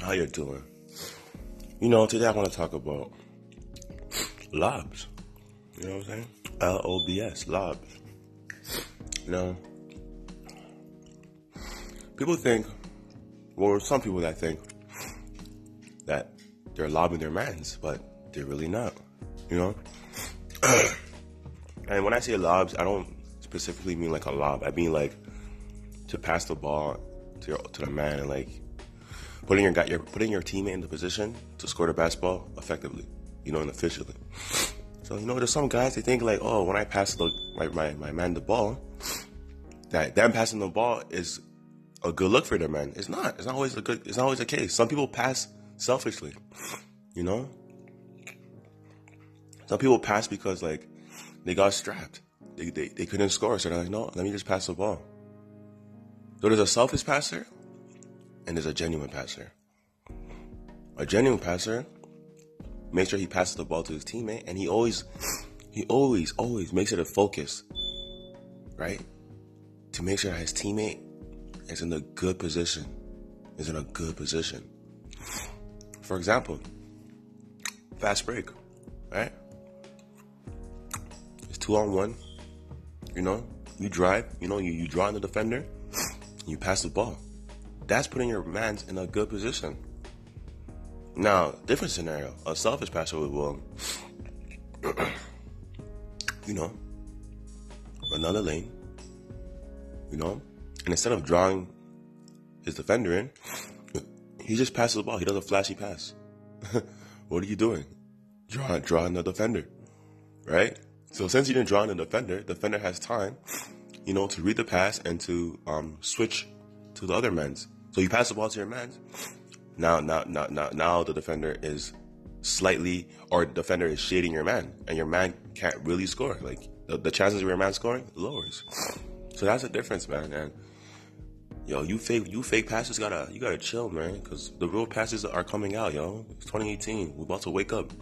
How you're doing? You know, today I want to talk about lobs. You know what I'm saying? L O B S, lobs. You know, people think, well, some people that think that they're lobbing their mans, but they're really not. You know? and when I say lobs, I don't specifically mean like a lob. I mean like to pass the ball to to the man and like putting your guy, your putting your teammate in the position to score the basketball effectively, you know, and efficiently. So you know, there's some guys they think like, oh, when I pass the my, my, my man the ball, that them passing the ball is a good look for their man. It's not. It's not always a good. It's not always the case. Some people pass selfishly, you know. Some people pass because like they got strapped. They, they, they couldn't score, so they're like, no, let me just pass the ball. So there's a selfish passer and there's a genuine passer. A genuine passer makes sure he passes the ball to his teammate and he always he always, always makes it a focus, right? To make sure his teammate is in a good position. Is in a good position. For example, fast break, right? It's two on one. You know, you drive, you know, you, you draw on the defender, you pass the ball. That's putting your man in a good position. Now, different scenario. A selfish passer will, you know, another lane, you know, and instead of drawing his defender in, he just passes the ball. He does a flashy pass. what are you doing? Draw, drawing the defender, right? So since you didn't draw in the defender, the defender has time, you know, to read the pass and to um, switch to the other man's. So you pass the ball to your man. Now, now, now, now, now the defender is slightly, or defender is shading your man, and your man can't really score. Like the, the chances of your man scoring lowers. So that's the difference, man. And yo, you fake, you fake passes gotta, you gotta chill, man, because the real passes are coming out, yo. It's 2018. We're about to wake up.